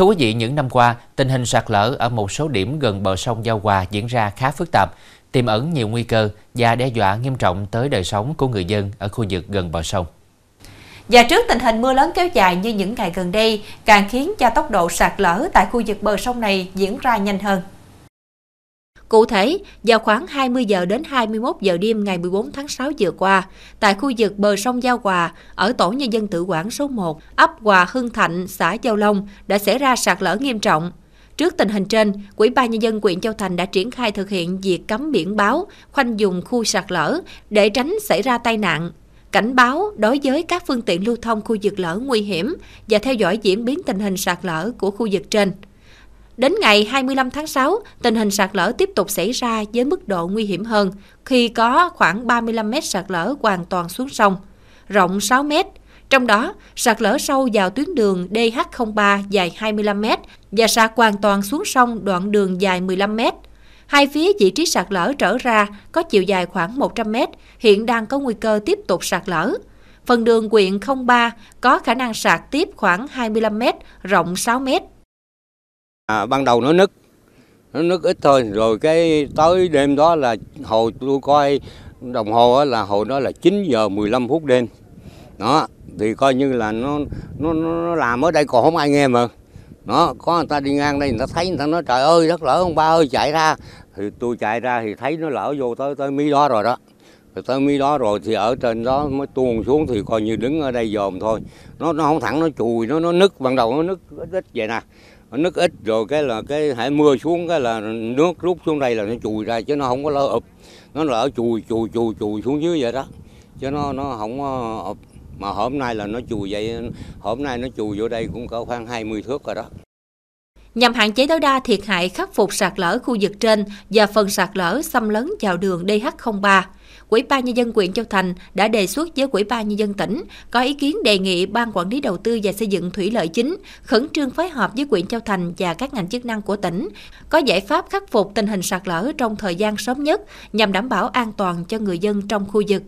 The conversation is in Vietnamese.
Thưa quý vị, những năm qua, tình hình sạt lở ở một số điểm gần bờ sông Giao Hòa diễn ra khá phức tạp, tiềm ẩn nhiều nguy cơ và đe dọa nghiêm trọng tới đời sống của người dân ở khu vực gần bờ sông. Và trước tình hình mưa lớn kéo dài như những ngày gần đây, càng khiến cho tốc độ sạt lở tại khu vực bờ sông này diễn ra nhanh hơn. Cụ thể, vào khoảng 20 giờ đến 21 giờ đêm ngày 14 tháng 6 vừa qua, tại khu vực bờ sông Giao Hòa, ở tổ nhân dân tự quản số 1, ấp Hòa Hưng Thạnh, xã Giao Long đã xảy ra sạt lở nghiêm trọng. Trước tình hình trên, Quỹ ban nhân dân huyện Châu Thành đã triển khai thực hiện việc cấm biển báo, khoanh dùng khu sạt lở để tránh xảy ra tai nạn, cảnh báo đối với các phương tiện lưu thông khu vực lở nguy hiểm và theo dõi diễn biến tình hình sạt lở của khu vực trên. Đến ngày 25 tháng 6, tình hình sạt lở tiếp tục xảy ra với mức độ nguy hiểm hơn khi có khoảng 35 mét sạt lở hoàn toàn xuống sông, rộng 6 mét. Trong đó, sạt lở sâu vào tuyến đường DH03 dài 25 mét và sạt hoàn toàn xuống sông đoạn đường dài 15 mét. Hai phía vị trí sạt lở trở ra có chiều dài khoảng 100 mét, hiện đang có nguy cơ tiếp tục sạt lở. Phần đường quyện 03 có khả năng sạt tiếp khoảng 25 mét, rộng 6 mét. À, ban đầu nó nứt, nó nứt ít thôi, rồi cái tới đêm đó là hồ tôi coi đồng hồ là hồ đó là 9 giờ 15 phút đêm. Đó, thì coi như là nó nó nó làm ở đây còn không ai nghe mà. nó có người ta đi ngang đây người ta thấy người ta nói trời ơi đất lỡ ông ba ơi chạy ra. Thì tôi chạy ra thì thấy nó lỡ vô tới tới mi đó rồi đó. Rồi tới mi đó rồi thì ở trên đó mới tuôn xuống thì coi như đứng ở đây dòm thôi. Nó nó không thẳng nó chùi nó nó nứt ban đầu nó nứt ít, ít vậy nè nước ít rồi cái là cái hãy mưa xuống, cái là nước rút xuống đây là nó chùi ra chứ nó không có lỡ ụp. Nó lỡ chùi chùi chùi chùi xuống dưới vậy đó. Chứ nó nó không ụp. Mà hôm nay là nó chùi vậy, hôm nay nó chùi vô đây cũng có khoảng 20 thước rồi đó nhằm hạn chế tối đa thiệt hại khắc phục sạt lở khu vực trên và phần sạt lở xâm lấn vào đường DH03. Quỹ ban nhân dân huyện Châu Thành đã đề xuất với Quỹ ban nhân dân tỉnh có ý kiến đề nghị ban quản lý đầu tư và xây dựng thủy lợi chính khẩn trương phối hợp với huyện Châu Thành và các ngành chức năng của tỉnh có giải pháp khắc phục tình hình sạt lở trong thời gian sớm nhất nhằm đảm bảo an toàn cho người dân trong khu vực.